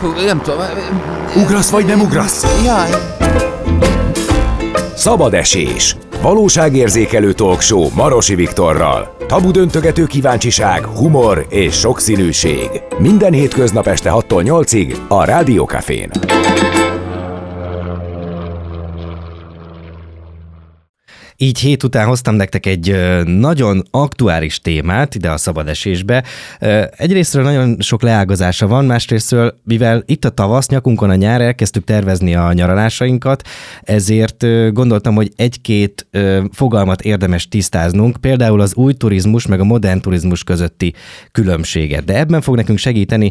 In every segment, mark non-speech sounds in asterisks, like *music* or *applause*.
Hú, nem tudom. Ugrasz vagy nem ugrasz? Jaj. Szabad esés. Valóságérzékelő talkshow Marosi Viktorral. Tabu döntögető kíváncsiság, humor és sokszínűség. Minden hétköznap este 6-tól 8-ig a Rádiókafén. Így hét után hoztam nektek egy nagyon aktuális témát ide a szabadesésbe. Egyrésztről nagyon sok leágazása van, másrésztről, mivel itt a tavasz, nyakunkon a nyár, elkezdtük tervezni a nyaralásainkat, ezért gondoltam, hogy egy-két fogalmat érdemes tisztáznunk, például az új turizmus meg a modern turizmus közötti különbséget. De ebben fog nekünk segíteni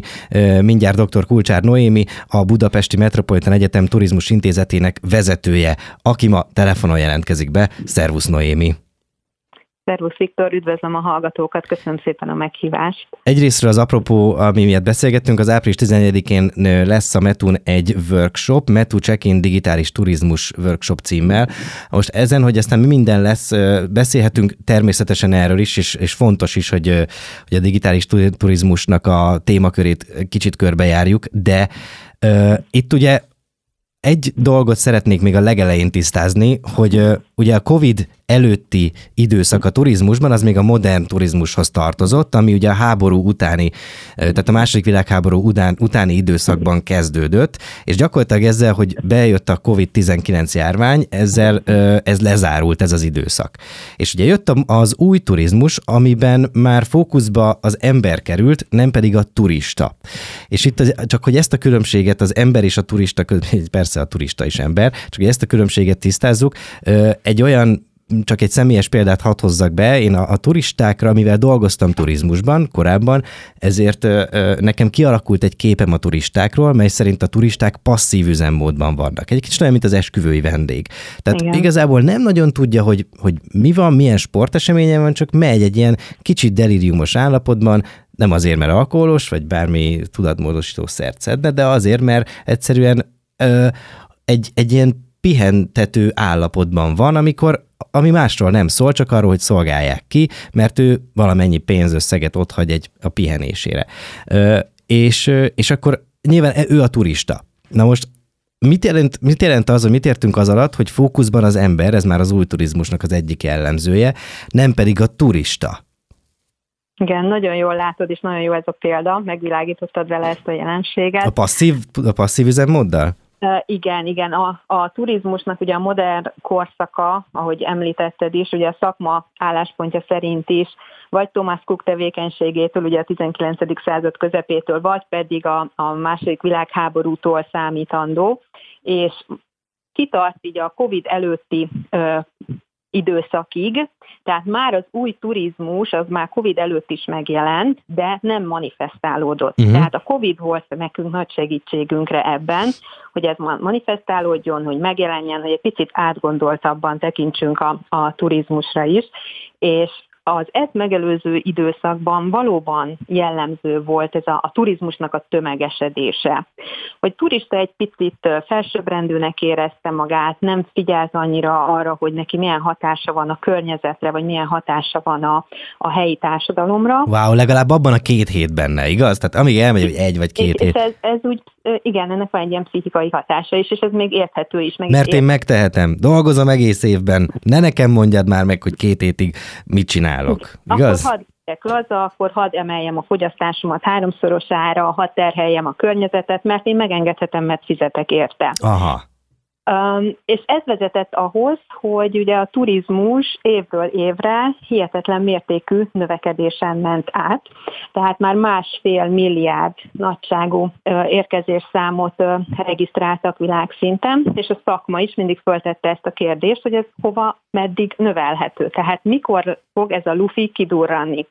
mindjárt dr. Kulcsár Noémi, a Budapesti Metropolitan Egyetem Turizmus Intézetének vezetője, aki ma telefonon jelentkezik be. Szervusz Noémi! Szervusz Viktor, üdvözlöm a hallgatókat, köszönöm szépen a meghívást. Egyrésztről az apropó, ami miatt beszélgettünk, az április 11-én lesz a Metun egy workshop, Metu Check-in Digitális Turizmus Workshop címmel. Most ezen, hogy aztán mi minden lesz, beszélhetünk természetesen erről is, és, és fontos is, hogy, hogy a digitális turizmusnak a témakörét kicsit körbejárjuk, de uh, itt ugye egy dolgot szeretnék még a legelején tisztázni, hogy ugye a COVID előtti időszak a turizmusban, az még a modern turizmushoz tartozott, ami ugye a háború utáni, tehát a második világháború után, utáni időszakban kezdődött, és gyakorlatilag ezzel, hogy bejött a COVID-19 járvány, ezzel ez lezárult ez az időszak. És ugye jött az új turizmus, amiben már fókuszba az ember került, nem pedig a turista. És itt az, csak, hogy ezt a különbséget az ember és a turista, persze a turista is ember, csak hogy ezt a különbséget tisztázzuk, egy olyan csak egy személyes példát hadd hozzak be, én a, a turistákra, mivel dolgoztam turizmusban korábban, ezért ö, ö, nekem kialakult egy képem a turistákról, mely szerint a turisták passzív üzemmódban vannak. Egy kicsit olyan, mint az esküvői vendég. Tehát Igen. igazából nem nagyon tudja, hogy, hogy mi van, milyen sporteseményen van, csak megy egy ilyen kicsit deliriumos állapotban, nem azért, mert alkoholos, vagy bármi tudatmódosító szert szedne, de azért, mert egyszerűen ö, egy, egy ilyen pihentető állapotban van, amikor ami másról nem szól, csak arról, hogy szolgálják ki, mert ő valamennyi pénzösszeget ott hagy egy, a pihenésére. Ö, és, és akkor nyilván ő a turista. Na most mit jelent, mit jelent az, hogy mit értünk az alatt, hogy fókuszban az ember, ez már az új turizmusnak az egyik jellemzője, nem pedig a turista? Igen, nagyon jól látod, és nagyon jó ez a példa, megvilágítottad vele ezt a jelenséget. A passzív, a passzív üzemmóddal? Igen, igen. A, a turizmusnak ugye a modern korszaka, ahogy említetted is, ugye a szakma álláspontja szerint is, vagy Thomas Cook tevékenységétől, ugye a 19. század közepétől, vagy pedig a, a második világháborútól számítandó, és kitart így a COVID előtti ö, időszakig, tehát már az új turizmus, az már Covid előtt is megjelent, de nem manifestálódott. Uh-huh. Tehát a Covid volt nekünk nagy segítségünkre ebben, hogy ez manifestálódjon, hogy megjelenjen, hogy egy picit átgondoltabban tekintsünk a, a turizmusra is, és az ezt megelőző időszakban valóban jellemző volt ez a, a turizmusnak a tömegesedése. Hogy turista egy picit felsőbbrendűnek érezte magát, nem figyelt annyira arra, hogy neki milyen hatása van a környezetre, vagy milyen hatása van a, a helyi társadalomra. Wow, legalább abban a két hét benne, igaz? Tehát amíg elmegy, hogy egy vagy két és, hét. Ez, ez úgy, igen, ennek van egy ilyen pszichikai hatása is, és ez még érthető is. Meg Mert én megtehetem, dolgozom egész évben, ne nekem mondjad már meg, hogy két hétig mit csinál csinálok. Igaz? Akkor hadd laza, akkor hadd emeljem a fogyasztásomat háromszorosára, hadd terheljem a környezetet, mert én megengedhetem, mert fizetek érte. Aha. És ez vezetett ahhoz, hogy ugye a turizmus évről évre hihetetlen mértékű növekedésen ment át, tehát már másfél milliárd nagyságú érkezésszámot regisztráltak világszinten, és a szakma is mindig föltette ezt a kérdést, hogy ez hova, meddig növelhető. Tehát mikor fog ez a lufi kidurranni.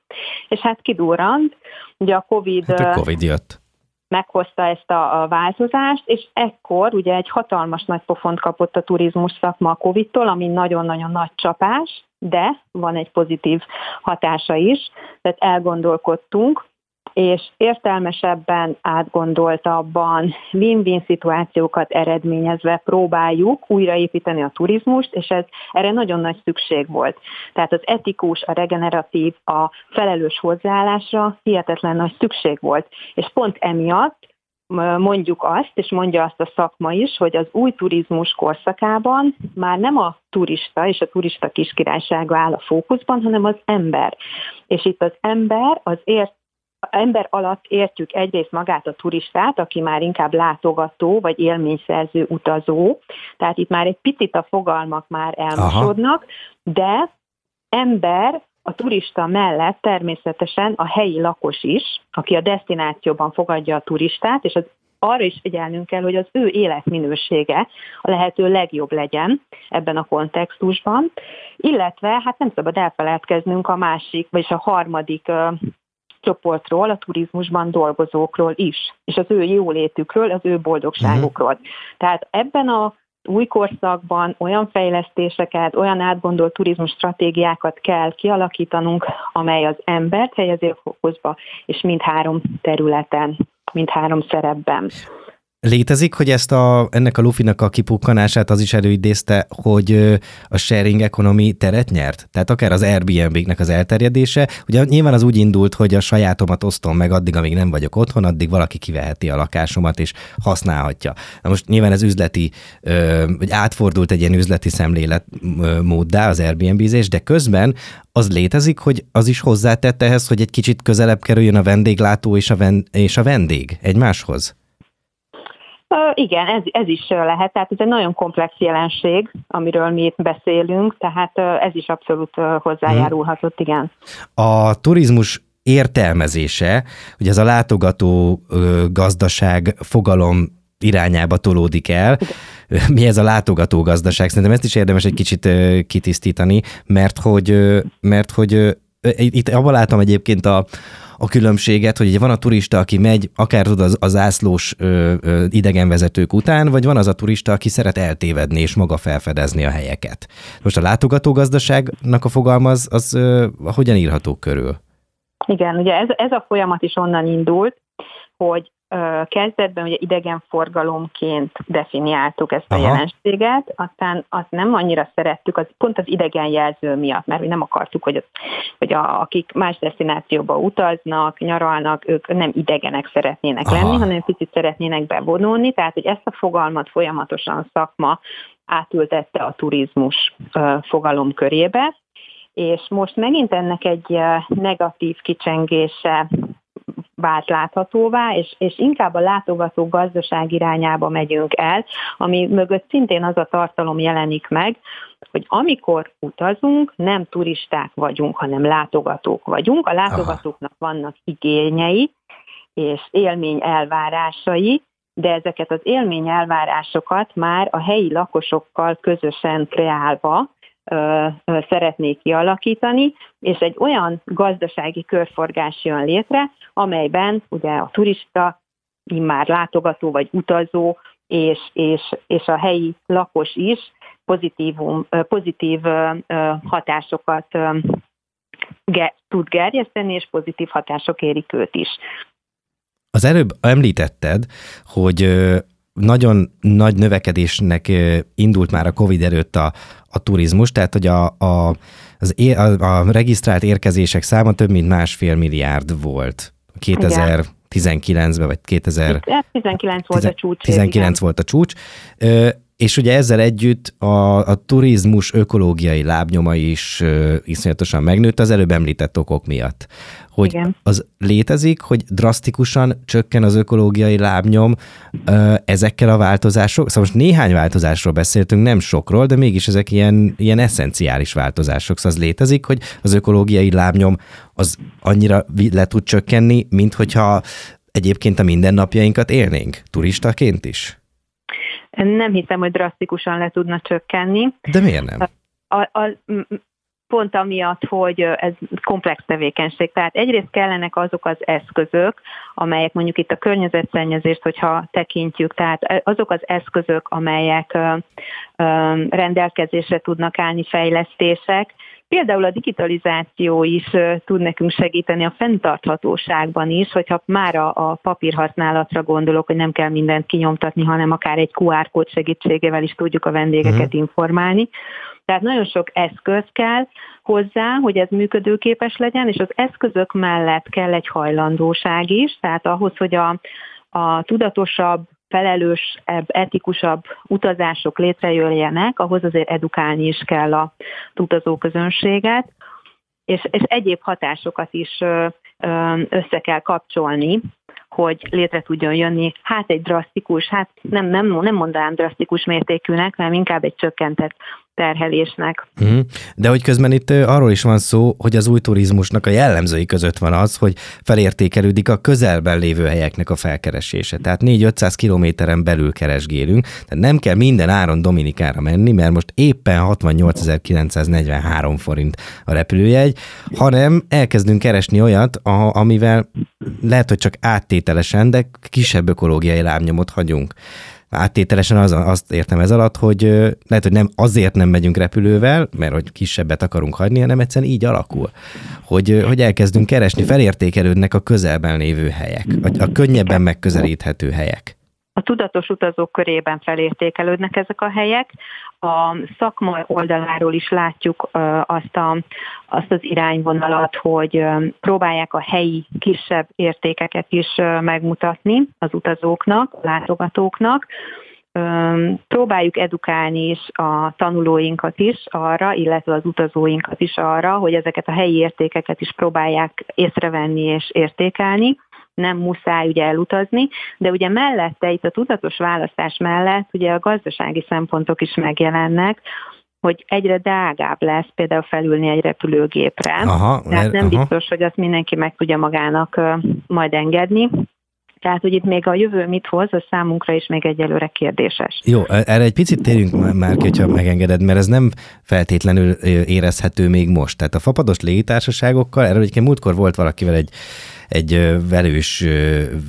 És hát kidurrant, ugye a COVID... Hát a COVID jött meghozta ezt a, a változást, és ekkor ugye egy hatalmas nagy pofont kapott a turizmus szakma a Covid-tól, ami nagyon-nagyon nagy csapás, de van egy pozitív hatása is, tehát elgondolkodtunk, és értelmesebben, átgondoltabban, win-win szituációkat eredményezve próbáljuk újraépíteni a turizmust, és ez erre nagyon nagy szükség volt. Tehát az etikus, a regeneratív, a felelős hozzáállásra hihetetlen nagy szükség volt. És pont emiatt mondjuk azt, és mondja azt a szakma is, hogy az új turizmus korszakában már nem a turista és a turista kiskirálysága áll a fókuszban, hanem az ember. És itt az ember az ért ember alatt értjük egyrészt magát a turistát, aki már inkább látogató, vagy élményszerző utazó, tehát itt már egy picit a fogalmak már elmosodnak, de ember a turista mellett természetesen a helyi lakos is, aki a destinációban fogadja a turistát, és az arra is figyelnünk kell, hogy az ő életminősége a lehető legjobb legyen ebben a kontextusban, illetve hát nem szabad elfeledkeznünk a másik, vagyis a harmadik csoportról, a turizmusban dolgozókról is, és az ő jólétükről, az ő boldogságukról. Uh-huh. Tehát ebben a új korszakban olyan fejlesztéseket, olyan átgondolt turizmus stratégiákat kell kialakítanunk, amely az embert helyezi a fókuszba, és mindhárom területen, mindhárom szerepben. Létezik, hogy ezt a, ennek a lufinak a kipukkanását az is előidézte, hogy a sharing economy teret nyert? Tehát akár az Airbnb-nek az elterjedése. Ugye nyilván az úgy indult, hogy a sajátomat osztom meg addig, amíg nem vagyok otthon, addig valaki kiveheti a lakásomat és használhatja. Na most nyilván ez üzleti, vagy átfordult egy ilyen üzleti szemléletmóddá az Airbnb-zés, de közben az létezik, hogy az is hozzátett ehhez, hogy egy kicsit közelebb kerüljön a vendéglátó és a, ven- és a vendég egymáshoz? Igen, ez, ez is lehet. Tehát ez egy nagyon komplex jelenség, amiről mi itt beszélünk, tehát ez is abszolút hozzájárulhatott, igen. A turizmus értelmezése, hogy ez a látogató gazdaság fogalom irányába tolódik el. Mi ez a látogató gazdaság? Szerintem ezt is érdemes egy kicsit kitisztítani, mert hogy, mert hogy itt abban látom egyébként a, a különbséget, hogy van a turista, aki megy akár az, az ászlós ö, ö, idegenvezetők után, vagy van az a turista, aki szeret eltévedni és maga felfedezni a helyeket. Most a látogatógazdaságnak a fogalma az, az ö, hogyan írható körül? Igen, ugye ez, ez a folyamat is onnan indult, hogy kezdetben ugye idegenforgalomként definiáltuk ezt a Aha. jelenséget, aztán azt nem annyira szerettük, az pont az idegen jelző miatt, mert mi nem akartuk, hogy, az, hogy a, akik más destinációba utaznak, nyaralnak, ők nem idegenek szeretnének Aha. lenni, hanem picit szeretnének bevonulni, tehát hogy ezt a fogalmat folyamatosan a szakma átültette a turizmus fogalom körébe, és most megint ennek egy negatív kicsengése vált láthatóvá, és, és inkább a látogató gazdaság irányába megyünk el, ami mögött szintén az a tartalom jelenik meg, hogy amikor utazunk, nem turisták vagyunk, hanem látogatók vagyunk. A látogatóknak vannak igényei és élmény elvárásai, de ezeket az élmény elvárásokat már a helyi lakosokkal közösen kreálva szeretnék kialakítani, és egy olyan gazdasági körforgás jön létre, amelyben ugye a turista, immár látogató vagy utazó, és, és, és a helyi lakos is pozitívum, pozitív hatásokat tud gerjeszteni, és pozitív hatások érik őt is. Az előbb említetted, hogy nagyon nagy növekedésnek indult már a Covid előtt a, a turizmus, tehát hogy a, a, az é, a, a regisztrált érkezések száma több mint másfél milliárd volt 2019-ben, vagy 2000... 19 volt a csúcs. 19 igen. volt a csúcs. És ugye ezzel együtt a, a turizmus ökológiai lábnyoma is uh, iszonyatosan megnőtt az előbb említett okok miatt. Hogy Igen. az létezik, hogy drasztikusan csökken az ökológiai lábnyom uh, ezekkel a változások. Szóval most néhány változásról beszéltünk, nem sokról, de mégis ezek ilyen, ilyen eszenciális változások. Szóval az létezik, hogy az ökológiai lábnyom az annyira le tud csökkenni, mint hogyha egyébként a mindennapjainkat élnénk, turistaként is? Nem hiszem, hogy drasztikusan le tudna csökkenni. De miért nem? A, a, pont amiatt, hogy ez komplex tevékenység. Tehát egyrészt kellenek azok az eszközök, amelyek mondjuk itt a környezetszennyezést, hogyha tekintjük, tehát azok az eszközök, amelyek rendelkezésre tudnak állni fejlesztések, Például a digitalizáció is tud nekünk segíteni a fenntarthatóságban is, hogyha már a, a papírhasználatra gondolok, hogy nem kell mindent kinyomtatni, hanem akár egy QR kód segítségével is tudjuk a vendégeket uh-huh. informálni. Tehát nagyon sok eszköz kell hozzá, hogy ez működőképes legyen, és az eszközök mellett kell egy hajlandóság is, tehát ahhoz, hogy a, a tudatosabb, felelősebb, etikusabb utazások létrejöjjenek, ahhoz azért edukálni is kell a utazóközönséget, és, és egyéb hatásokat is össze kell kapcsolni, hogy létre tudjon jönni, hát egy drasztikus, hát nem, nem, nem mondanám drasztikus mértékűnek, hanem inkább egy csökkentett terhelésnek. Mhm. De hogy közben itt arról is van szó, hogy az új turizmusnak a jellemzői között van az, hogy felértékelődik a közelben lévő helyeknek a felkeresése. Tehát 4-500 kilométeren belül keresgélünk, tehát nem kell minden áron Dominikára menni, mert most éppen 68.943 forint a repülőjegy, hanem elkezdünk keresni olyat, amivel lehet, hogy csak áttételesen, de kisebb ökológiai lábnyomot hagyunk áttételesen az, azt értem ez alatt, hogy lehet, hogy nem azért nem megyünk repülővel, mert hogy kisebbet akarunk hagyni, hanem egyszerűen így alakul, hogy, hogy elkezdünk keresni, felértékelődnek a közelben lévő helyek, a, a könnyebben megközelíthető helyek. A tudatos utazók körében felértékelődnek ezek a helyek, a szakma oldaláról is látjuk azt, a, azt az irányvonalat, hogy próbálják a helyi kisebb értékeket is megmutatni az utazóknak, a látogatóknak. Próbáljuk edukálni is a tanulóinkat is arra, illetve az utazóinkat is arra, hogy ezeket a helyi értékeket is próbálják észrevenni és értékelni nem muszáj ugye elutazni, de ugye mellette, itt a tudatos választás mellett ugye a gazdasági szempontok is megjelennek, hogy egyre drágább lesz például felülni egy repülőgépre. Aha, Tehát nem aha. biztos, hogy azt mindenki meg tudja magának majd engedni. Tehát, hogy itt még a jövő mit hoz, az számunkra is még egyelőre kérdéses. Jó, erre egy picit térjünk már ki, hogyha megengeded, mert ez nem feltétlenül érezhető még most. Tehát a fapados légitársaságokkal, erről egyébként múltkor volt valakivel egy egy velős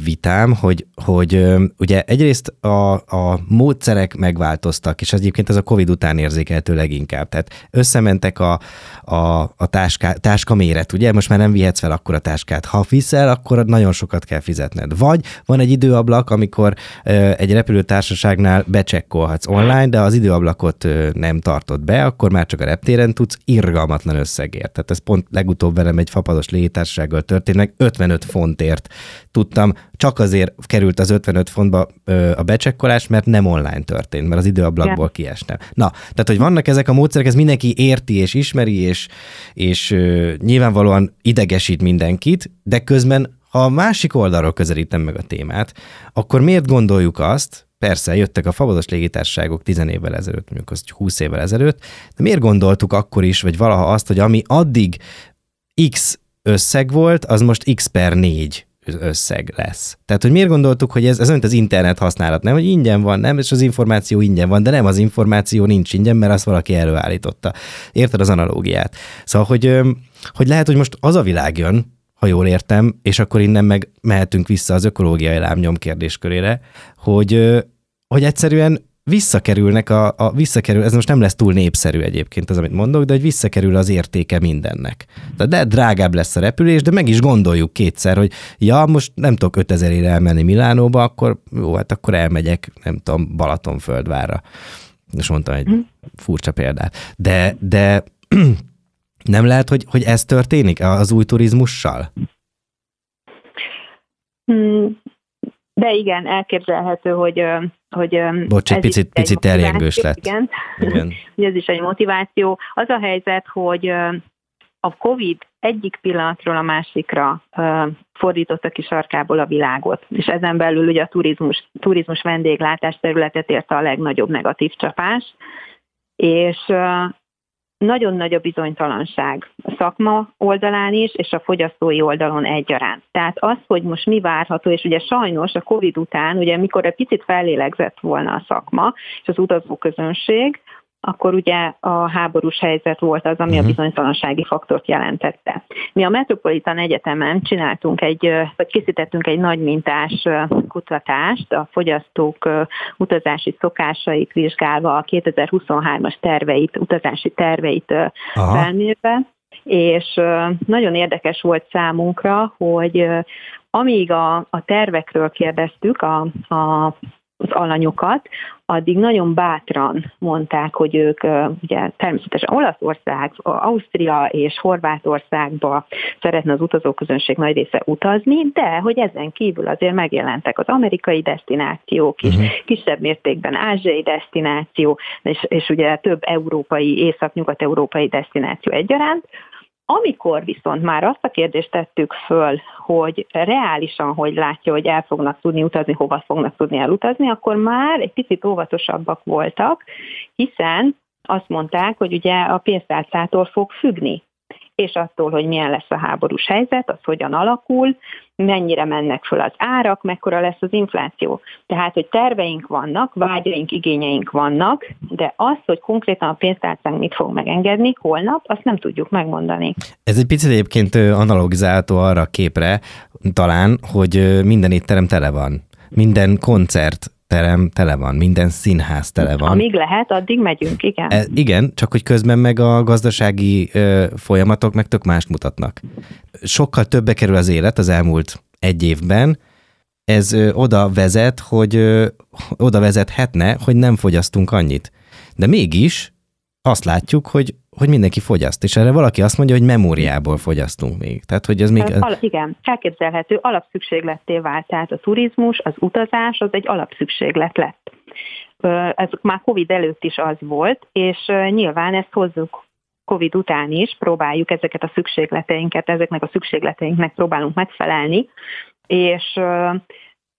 vitám, hogy, hogy ugye egyrészt a, a módszerek megváltoztak, és ez egyébként ez a Covid után érzékelhető leginkább. Tehát összementek a, a, a táská, táska méret, ugye? Most már nem vihetsz fel akkor a táskát. Ha viszel, akkor nagyon sokat kell fizetned. Vagy van egy időablak, amikor egy repülőtársaságnál becsekkolhatsz online, de az időablakot nem tartod be, akkor már csak a reptéren tudsz irgalmatlan összegért. Tehát ez pont legutóbb velem egy fapados légitársasággal történt, meg 50 55 fontért tudtam, csak azért került az 55 fontba a becsekkolás, mert nem online történt, mert az időablakból kiestem. Na, tehát, hogy vannak ezek a módszerek, ez mindenki érti és ismeri, és, és nyilvánvalóan idegesít mindenkit, de közben a másik oldalról közelítem meg a témát, akkor miért gondoljuk azt, persze jöttek a fabados légitársaságok 10 évvel ezelőtt, mondjuk az 20 évvel ezelőtt, de miért gondoltuk akkor is, vagy valaha azt, hogy ami addig X összeg volt, az most x per 4 összeg lesz. Tehát, hogy miért gondoltuk, hogy ez, ez olyan, az internet használat, nem, hogy ingyen van, nem, és az információ ingyen van, de nem, az információ nincs ingyen, mert azt valaki előállította. Érted az analógiát? Szóval, hogy, hogy lehet, hogy most az a világ jön, ha jól értem, és akkor innen meg mehetünk vissza az ökológiai lámnyom kérdéskörére, hogy, hogy egyszerűen visszakerülnek a, a visszakerül, ez most nem lesz túl népszerű egyébként az, amit mondok, de hogy visszakerül az értéke mindennek. De drágább lesz a repülés, de meg is gondoljuk kétszer, hogy ja, most nem tudok 5000 ére elmenni Milánóba, akkor jó, hát akkor elmegyek, nem tudom, Balatonföldvárra. És mondtam egy mhm. furcsa példát. De, de nem lehet, hogy, hogy ez történik az új turizmussal? Hmm, de igen, elképzelhető, hogy hogy Bocs, egy picit, picit terjengős lett. Igen, igen. *laughs* ez is egy motiváció. Az a helyzet, hogy a COVID egyik pillanatról a másikra fordította ki sarkából a világot, és ezen belül ugye a turizmus, turizmus vendéglátás területet érte a legnagyobb negatív csapás, és nagyon nagy a bizonytalanság a szakma oldalán is, és a fogyasztói oldalon egyaránt. Tehát az, hogy most mi várható, és ugye sajnos a COVID után, ugye mikor egy picit fellélegzett volna a szakma és az utazóközönség, akkor ugye a háborús helyzet volt az, ami a mhm. bizonytalansági faktort jelentette. Mi a Metropolitan Egyetemen csináltunk egy, vagy készítettünk egy nagy mintás kutatást a fogyasztók utazási szokásait vizsgálva, a 2023-as terveit, utazási terveit felmérve, és nagyon érdekes volt számunkra, hogy amíg a, a tervekről kérdeztük a, a az alanyokat, addig nagyon bátran mondták, hogy ők ugye természetesen Olaszország, Ausztria és Horvátországba szeretne az utazóközönség nagy része utazni, de hogy ezen kívül azért megjelentek az amerikai destinációk is, uh-huh. kisebb mértékben ázsiai destináció, és, és ugye több európai, észak-nyugat-európai destináció egyaránt, amikor viszont már azt a kérdést tettük föl, hogy reálisan, hogy látja, hogy el fognak tudni utazni, hova fognak tudni elutazni, akkor már egy picit óvatosabbak voltak, hiszen azt mondták, hogy ugye a pénztárcától fog függni és attól, hogy milyen lesz a háborús helyzet, az hogyan alakul, mennyire mennek föl az árak, mekkora lesz az infláció. Tehát, hogy terveink vannak, vágyaink, igényeink vannak, de az, hogy konkrétan a pénztárcánk mit fog megengedni holnap, azt nem tudjuk megmondani. Ez egy picit egyébként analogizálható arra a képre talán, hogy minden étterem tele van. Minden koncert terem tele van, minden színház tele van. Amíg lehet, addig megyünk, igen. E, igen, csak hogy közben meg a gazdasági ö, folyamatok meg tök más mutatnak. Sokkal többe kerül az élet az elmúlt egy évben, ez ö, oda vezet, hogy ö, oda vezethetne, hogy nem fogyasztunk annyit. De mégis azt látjuk, hogy hogy mindenki fogyaszt, és erre valaki azt mondja, hogy memóriából fogyasztunk még. Tehát, hogy ez még... Al- igen, elképzelhető, alapszükségletté vált. Tehát a turizmus, az utazás, az egy alapszükséglet lett. Ez már Covid előtt is az volt, és nyilván ezt hozzuk Covid után is, próbáljuk ezeket a szükségleteinket, ezeknek a szükségleteinknek próbálunk megfelelni, és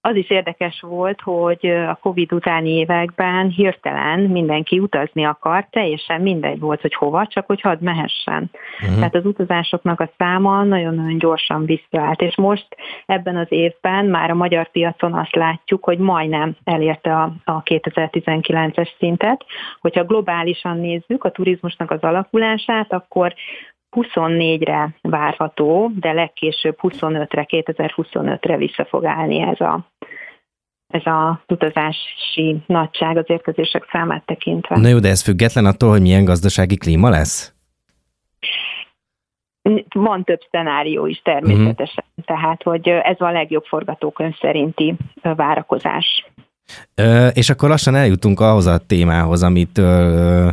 az is érdekes volt, hogy a Covid utáni években hirtelen mindenki utazni akar, teljesen mindegy volt, hogy hova, csak hogy hadd mehessen. Uh-huh. Tehát az utazásoknak a száma nagyon-nagyon gyorsan visszaállt, és most ebben az évben már a magyar piacon azt látjuk, hogy majdnem elérte a, a 2019-es szintet. Hogyha globálisan nézzük a turizmusnak az alakulását, akkor 24-re várható, de legkésőbb 25-re, 2025-re vissza fog állni ez a, ez a utazási nagyság az érkezések számát tekintve. Na jó, de ez független attól, hogy milyen gazdasági klíma lesz? Van több szenárió is természetesen, uh-huh. tehát hogy ez a legjobb forgatókönyv szerinti várakozás. Ö, és akkor lassan eljutunk ahhoz a témához, amit ö,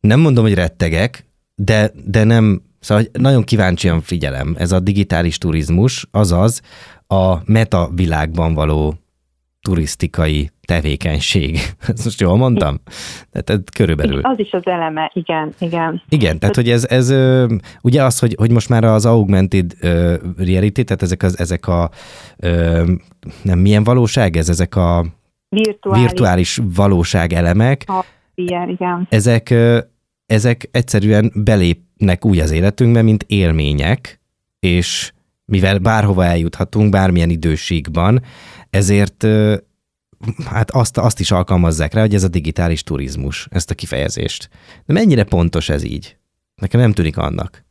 nem mondom, hogy rettegek, de, de nem, szóval nagyon kíváncsian figyelem, ez a digitális turizmus, azaz a meta világban való turisztikai tevékenység. *laughs* Ezt most jól mondtam? Tehát körülbelül. Az is az eleme, igen, igen. Igen, tehát hogy ez, ez ugye az, hogy, hogy most már az augmented reality, tehát ezek, az, ezek a nem milyen valóság ez, ezek a virtuális, virtuális valóság elemek. A, igen, igen. Ezek ezek egyszerűen belépnek úgy az életünkbe, mint élmények, és mivel bárhova eljuthatunk, bármilyen időségben, ezért hát azt, azt is alkalmazzák rá, hogy ez a digitális turizmus, ezt a kifejezést. De mennyire pontos ez így? Nekem nem tűnik annak.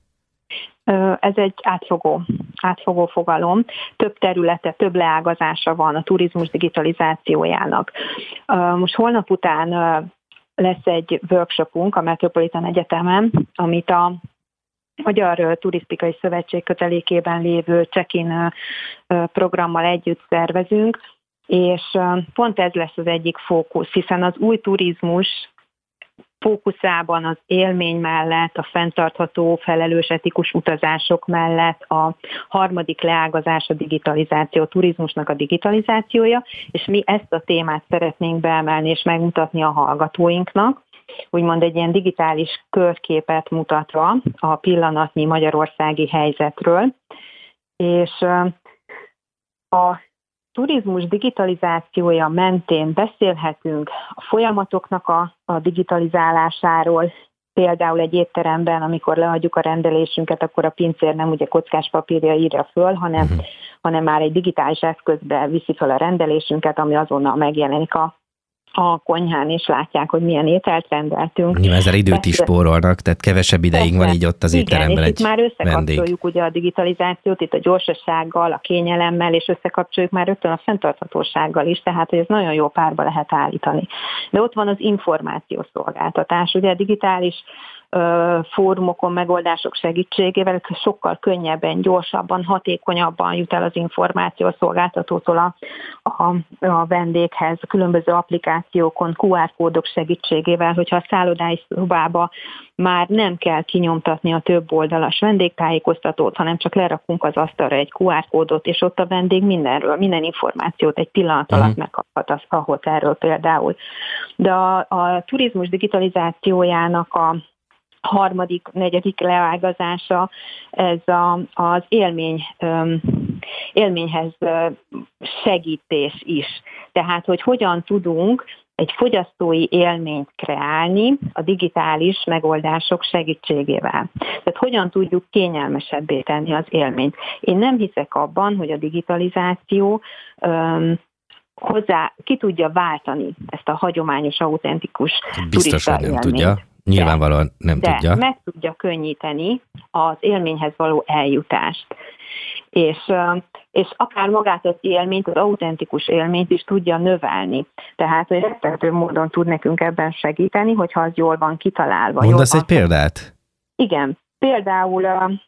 Ez egy átfogó, átfogó fogalom. Több területe, több leágazása van a turizmus digitalizációjának. Most holnap után lesz egy workshopunk a Metropolitan Egyetemen, amit a Magyar Turisztikai Szövetség kötelékében lévő check-in programmal együtt szervezünk, és pont ez lesz az egyik fókusz, hiszen az új turizmus fókuszában az élmény mellett, a fenntartható, felelős, etikus utazások mellett a harmadik leágazás a digitalizáció, a turizmusnak a digitalizációja, és mi ezt a témát szeretnénk beemelni és megmutatni a hallgatóinknak, úgymond egy ilyen digitális körképet mutatva a pillanatnyi magyarországi helyzetről, és a turizmus digitalizációja mentén beszélhetünk a folyamatoknak a, a digitalizálásáról, például egy étteremben, amikor leadjuk a rendelésünket, akkor a pincér nem ugye kockás papírja írja föl, hanem, uh-huh. hanem már egy digitális eszközbe viszi fel a rendelésünket, ami azonnal megjelenik a, a konyhán, és látják, hogy milyen ételt rendeltünk. Nyilván ezzel időt is spórolnak, tehát kevesebb ideig van így ott az Igen, étteremben egy már összekapcsoljuk vendég. ugye a digitalizációt, itt a gyorsasággal, a kényelemmel, és összekapcsoljuk már rögtön a fenntarthatósággal is, tehát hogy ez nagyon jó párba lehet állítani. De ott van az információszolgáltatás, ugye a digitális fórumokon, megoldások segítségével sokkal könnyebben, gyorsabban, hatékonyabban jut el az információ a szolgáltatótól a, a, a vendéghez, különböző applikációkon, QR kódok segítségével, hogyha a szállodái szobába már nem kell kinyomtatni a több oldalas vendégtájékoztatót, hanem csak lerakunk az asztalra egy QR kódot, és ott a vendég mindenről, minden információt egy pillanat alatt uh-huh. megkaphat a hotelről például. De a, a turizmus digitalizációjának a harmadik, negyedik leágazása ez a, az élmény, élményhez segítés is. Tehát, hogy hogyan tudunk egy fogyasztói élményt kreálni a digitális megoldások segítségével. Tehát hogyan tudjuk kényelmesebbé tenni az élményt. Én nem hiszek abban, hogy a digitalizáció um, hozzá ki tudja váltani ezt a hagyományos, autentikus Biztos, hogy nem élményt. tudja. Nyilvánvalóan nem de tudja. meg tudja könnyíteni az élményhez való eljutást. És, és akár magát az élményt, az autentikus élményt is tudja növelni. Tehát, hogy rettető módon tud nekünk ebben segíteni, hogyha az jól van kitalálva. Mondasz egy példát? Igen. Például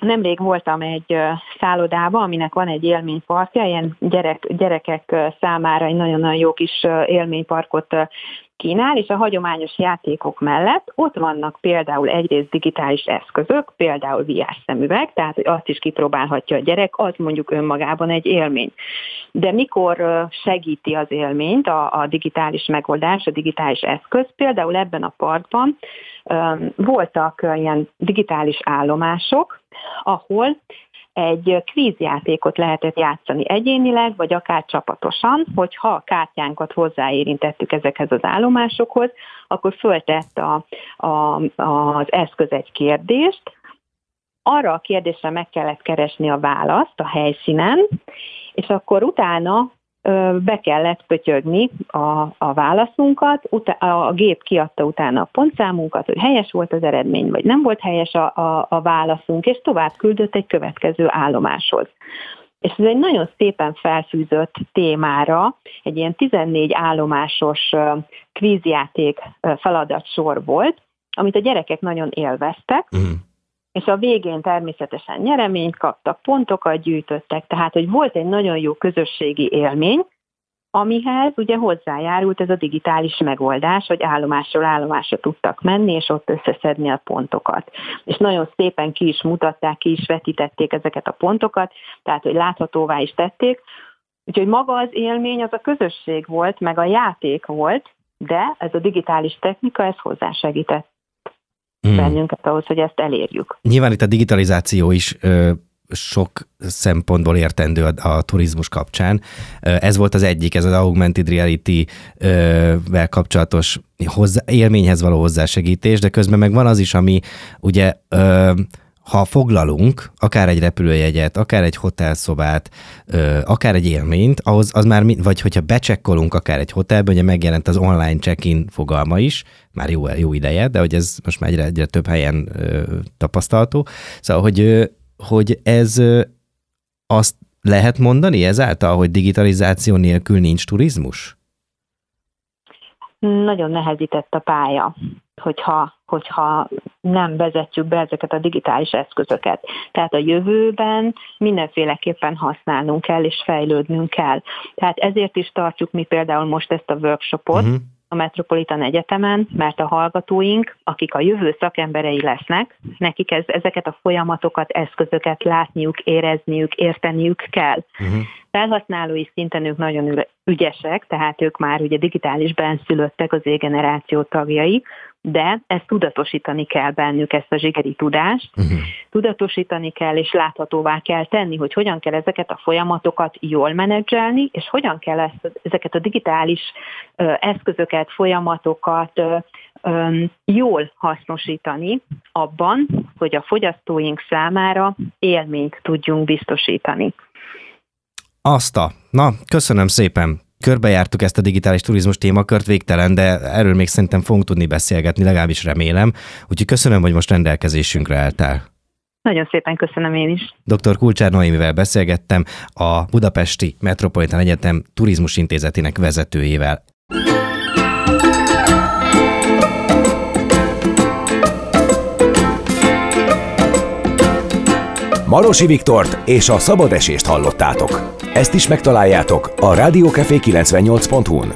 Nemrég voltam egy szállodában, aminek van egy élményparkja, ilyen gyerek, gyerekek számára egy nagyon-nagyon jó kis élményparkot kínál, és a hagyományos játékok mellett ott vannak például egyrészt digitális eszközök, például VR szemüveg, tehát hogy azt is kipróbálhatja a gyerek, az mondjuk önmagában egy élmény. De mikor segíti az élményt a, a digitális megoldás, a digitális eszköz, például ebben a parkban voltak ilyen digitális állomások, ahol egy kvízjátékot lehetett játszani egyénileg, vagy akár csapatosan, hogyha a kártyánkat hozzáérintettük ezekhez az állomásokhoz, akkor föltett a, a, az eszköz egy kérdést, arra a kérdésre meg kellett keresni a választ a helyszínen, és akkor utána be kellett pötyögni a, a válaszunkat, utá, a gép kiadta utána a pontszámunkat, hogy helyes volt az eredmény, vagy nem volt helyes a, a, a válaszunk, és tovább küldött egy következő állomáshoz. És ez egy nagyon szépen felfűzött témára, egy ilyen 14 állomásos kvízjáték feladatsor volt, amit a gyerekek nagyon élveztek, mm és a végén természetesen nyereményt kaptak, pontokat gyűjtöttek, tehát hogy volt egy nagyon jó közösségi élmény, amihez ugye hozzájárult ez a digitális megoldás, hogy állomásról állomásra tudtak menni, és ott összeszedni a pontokat. És nagyon szépen ki is mutatták, ki is vetítették ezeket a pontokat, tehát hogy láthatóvá is tették. Úgyhogy maga az élmény az a közösség volt, meg a játék volt, de ez a digitális technika, ez hozzásegített hmm. bennünket ahhoz, hogy ezt elérjük. Nyilván itt a digitalizáció is ö, sok szempontból értendő a, a turizmus kapcsán. Ez volt az egyik, ez az augmented reality-vel kapcsolatos hozzá, élményhez való hozzásegítés, de közben meg van az is, ami ugye ö, ha foglalunk akár egy repülőjegyet, akár egy hotelszobát, akár egy élményt, ahhoz az már, vagy hogyha becsekkolunk akár egy hotelbe, ugye megjelent az online check-in fogalma is, már jó, jó ideje, de hogy ez most már egyre, egyre több helyen tapasztalható. Szóval, hogy, hogy ez azt lehet mondani ezáltal, hogy digitalizáció nélkül nincs turizmus? Nagyon nehezített a pálya hogyha, hogyha nem vezetjük be ezeket a digitális eszközöket. Tehát a jövőben mindenféleképpen használnunk kell és fejlődnünk kell. Tehát ezért is tartjuk mi például most ezt a workshopot, uh-huh a Metropolitan Egyetemen, mert a hallgatóink, akik a jövő szakemberei lesznek, nekik ez, ezeket a folyamatokat, eszközöket látniuk, érezniük, érteniük kell. Uh-huh. Felhasználói szinten ők nagyon ügyesek, tehát ők már ugye digitális benszülöttek az égeneráció tagjai, de ezt tudatosítani kell bennük, ezt a zsigeri tudást. Uh-huh. Tudatosítani kell és láthatóvá kell tenni, hogy hogyan kell ezeket a folyamatokat jól menedzselni, és hogyan kell ezt, ezeket a digitális ö, eszközöket, folyamatokat ö, ö, jól hasznosítani abban, hogy a fogyasztóink számára élményt tudjunk biztosítani. Azt a. Na, köszönöm szépen körbejártuk ezt a digitális turizmus témakört végtelen, de erről még szerintem fogunk tudni beszélgetni, legalábbis remélem. Úgyhogy köszönöm, hogy most rendelkezésünkre álltál. Nagyon szépen köszönöm én is. Dr. Kulcsár Noémivel beszélgettem, a Budapesti Metropolitan Egyetem Turizmus Intézetének vezetőjével. Marosi Viktort és a szabad esést hallottátok. Ezt is megtaláljátok a rádiókafé 98.hu-n.